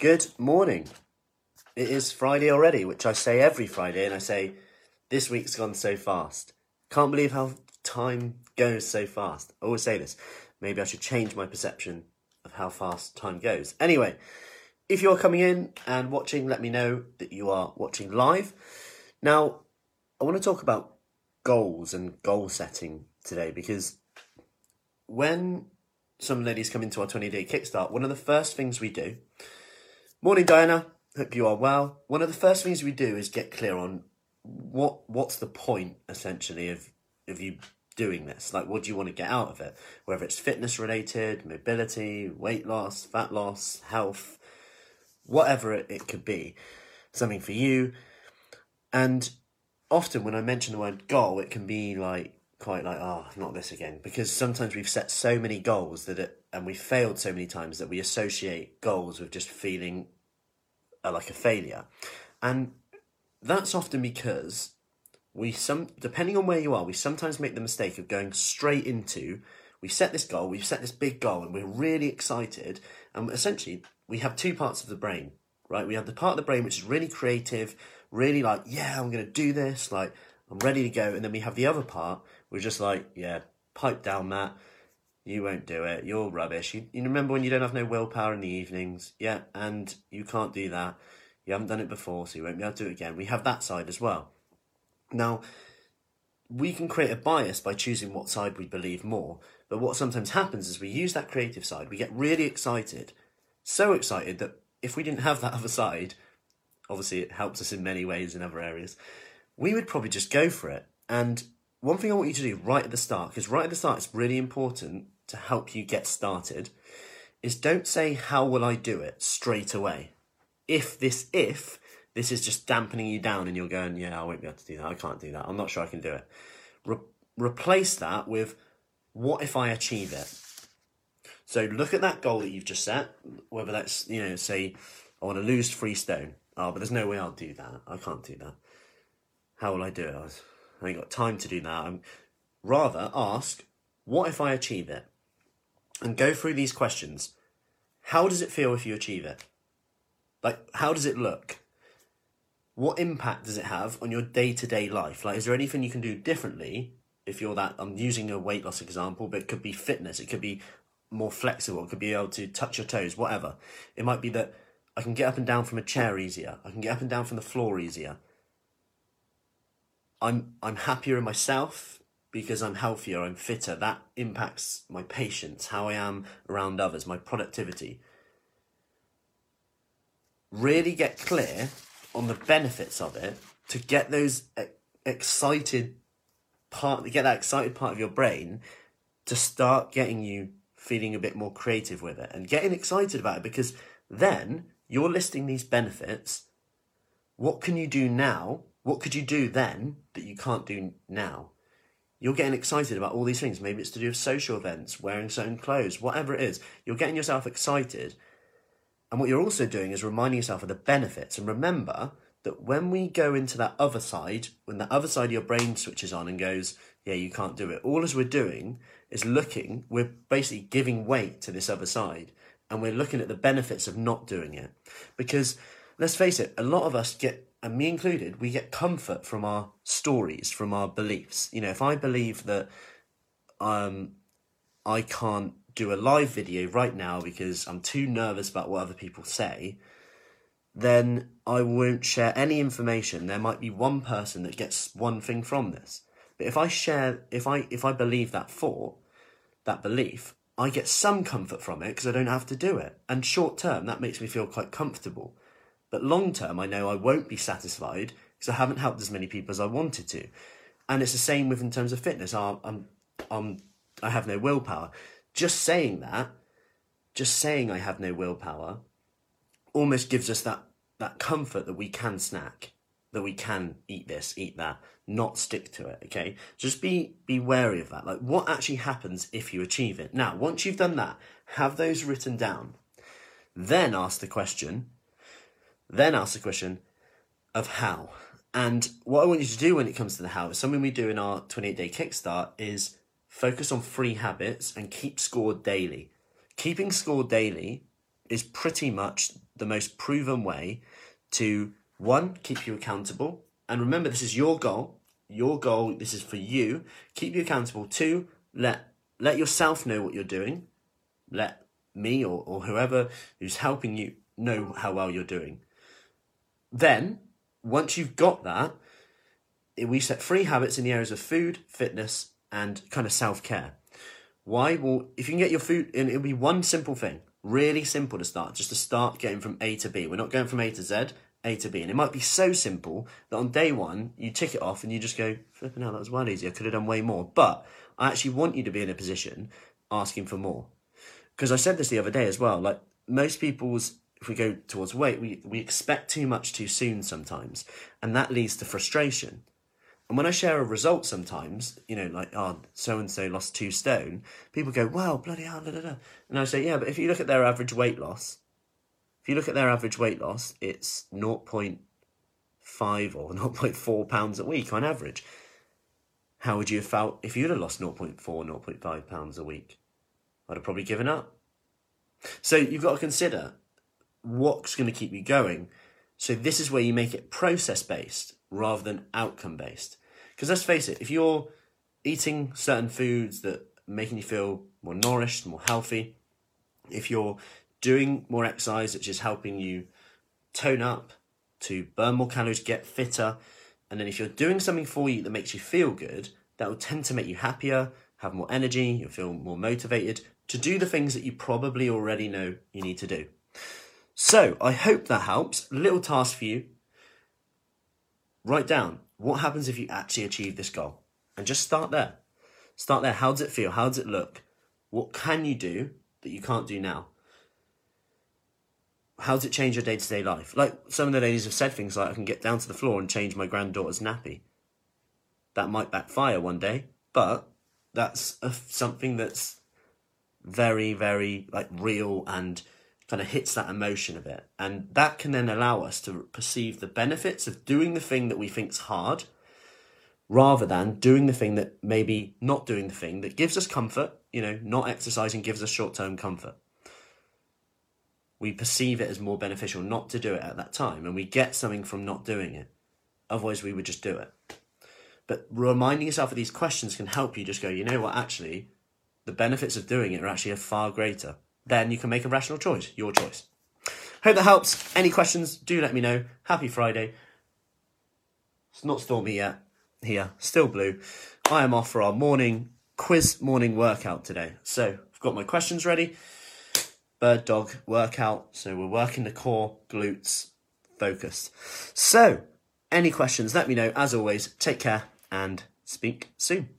Good morning. It is Friday already, which I say every Friday, and I say this week's gone so fast. Can't believe how time goes so fast. I always say this. Maybe I should change my perception of how fast time goes. Anyway, if you're coming in and watching, let me know that you are watching live. Now, I want to talk about goals and goal setting today because when some ladies come into our 20 day kickstart, one of the first things we do, morning Diana, hope you are well. One of the first things we do is get clear on what what's the point essentially of of you doing this? Like what do you want to get out of it? Whether it's fitness related, mobility, weight loss, fat loss, health, whatever it, it could be, something for you. And often when I mention the word goal, it can be like quite like, oh, not this again. Because sometimes we've set so many goals that it, and we failed so many times that we associate goals with just feeling uh, like a failure. And that's often because we some depending on where you are, we sometimes make the mistake of going straight into we set this goal, we've set this big goal, and we're really excited. And essentially, we have two parts of the brain, right? We have the part of the brain which is really creative, really like, yeah, I'm going to do this, like, I'm ready to go. And then we have the other part, we're just like, yeah, pipe down, Matt. You won't do it. You're rubbish. You, you remember when you don't have no willpower in the evenings? Yeah, and you can't do that. You haven't done it before, so you won't be able to do it again. We have that side as well. Now, we can create a bias by choosing what side we believe more. But what sometimes happens is we use that creative side, we get really excited, so excited that if we didn't have that other side, obviously it helps us in many ways in other areas, we would probably just go for it. And one thing I want you to do right at the start, because right at the start it's really important to help you get started, is don't say, How will I do it straight away? If this, if this is just dampening you down and you're going, Yeah, I won't be able to do that. I can't do that. I'm not sure I can do it. Re- replace that with, What if I achieve it? So look at that goal that you've just set, whether that's, you know, say, I want to lose three stone. Oh, but there's no way I'll do that. I can't do that. How will I do it? I ain't got time to do that. I'm, rather, ask, what if I achieve it? And go through these questions. How does it feel if you achieve it? Like, how does it look? What impact does it have on your day to day life? Like, is there anything you can do differently if you're that? I'm using a weight loss example, but it could be fitness, it could be more flexible, it could be able to touch your toes, whatever. It might be that I can get up and down from a chair easier, I can get up and down from the floor easier. I'm I'm happier in myself because I'm healthier, I'm fitter. That impacts my patience, how I am around others, my productivity. Really get clear on the benefits of it to get those excited part, get that excited part of your brain to start getting you feeling a bit more creative with it and getting excited about it because then you're listing these benefits. What can you do now what could you do then that you can't do now? You're getting excited about all these things. Maybe it's to do with social events, wearing certain clothes, whatever it is. You're getting yourself excited. And what you're also doing is reminding yourself of the benefits. And remember that when we go into that other side, when that other side of your brain switches on and goes, yeah, you can't do it, all as we're doing is looking, we're basically giving weight to this other side and we're looking at the benefits of not doing it. Because let's face it, a lot of us get and me included, we get comfort from our stories, from our beliefs. You know, if I believe that um, I can't do a live video right now because I'm too nervous about what other people say, then I won't share any information. There might be one person that gets one thing from this. But if I share, if I if I believe that thought, that belief, I get some comfort from it because I don't have to do it. And short term, that makes me feel quite comfortable. But long term, I know I won't be satisfied because I haven't helped as many people as I wanted to. And it's the same with in terms of fitness. I'm, I'm, I'm, I have no willpower. Just saying that, just saying I have no willpower, almost gives us that that comfort that we can snack, that we can eat this, eat that, not stick to it. Okay, just be be wary of that. Like what actually happens if you achieve it. Now, once you've done that, have those written down. Then ask the question then ask the question of how. And what I want you to do when it comes to the how, something we do in our 28 day kickstart is focus on free habits and keep score daily. Keeping score daily is pretty much the most proven way to one, keep you accountable. And remember, this is your goal. Your goal, this is for you. Keep you accountable. Two, let let yourself know what you're doing. Let me or, or whoever who's helping you know how well you're doing. Then, once you've got that, we set three habits in the areas of food, fitness, and kind of self care. Why? Well, if you can get your food, and it'll be one simple thing, really simple to start, just to start getting from A to B. We're not going from A to Z, A to B. And it might be so simple that on day one, you tick it off and you just go, flipping out, that was well easier. I could have done way more. But I actually want you to be in a position asking for more. Because I said this the other day as well, like most people's if we go towards weight, we, we expect too much too soon sometimes, and that leads to frustration. And when I share a result sometimes, you know, like, oh, so and so lost two stone, people go, wow, bloody hell, da, da, da. And I say, yeah, but if you look at their average weight loss, if you look at their average weight loss, it's 0.5 or 0.4 pounds a week on average. How would you have felt if you'd have lost 0.4, 0.5 pounds a week? I'd have probably given up. So you've got to consider what's going to keep you going. So this is where you make it process based rather than outcome based. Because let's face it, if you're eating certain foods that making you feel more nourished, more healthy, if you're doing more exercise, which is helping you tone up, to burn more calories, get fitter, and then if you're doing something for you that makes you feel good, that will tend to make you happier, have more energy, you'll feel more motivated to do the things that you probably already know you need to do. So I hope that helps. Little task for you write down what happens if you actually achieve this goal and just start there. Start there. How does it feel? How does it look? What can you do that you can't do now? How does it change your day to day life? Like some of the ladies have said things like, I can get down to the floor and change my granddaughter's nappy. That might backfire one day, but that's a, something that's very, very like real and kind of hits that emotion a bit. And that can then allow us to perceive the benefits of doing the thing that we think is hard rather than doing the thing that maybe not doing the thing that gives us comfort, you know, not exercising gives us short term comfort. We perceive it as more beneficial not to do it at that time, and we get something from not doing it. Otherwise, we would just do it. But reminding yourself of these questions can help you just go, you know what, actually, the benefits of doing it are actually far greater then you can make a rational choice. Your choice. Hope that helps. Any questions, do let me know. Happy Friday. It's not stormy yet here, still blue. I am off for our morning quiz morning workout today. So I've got my questions ready. Bird dog workout. So we're working the core, glutes, focused. So, any questions, let me know. As always, take care and speak soon.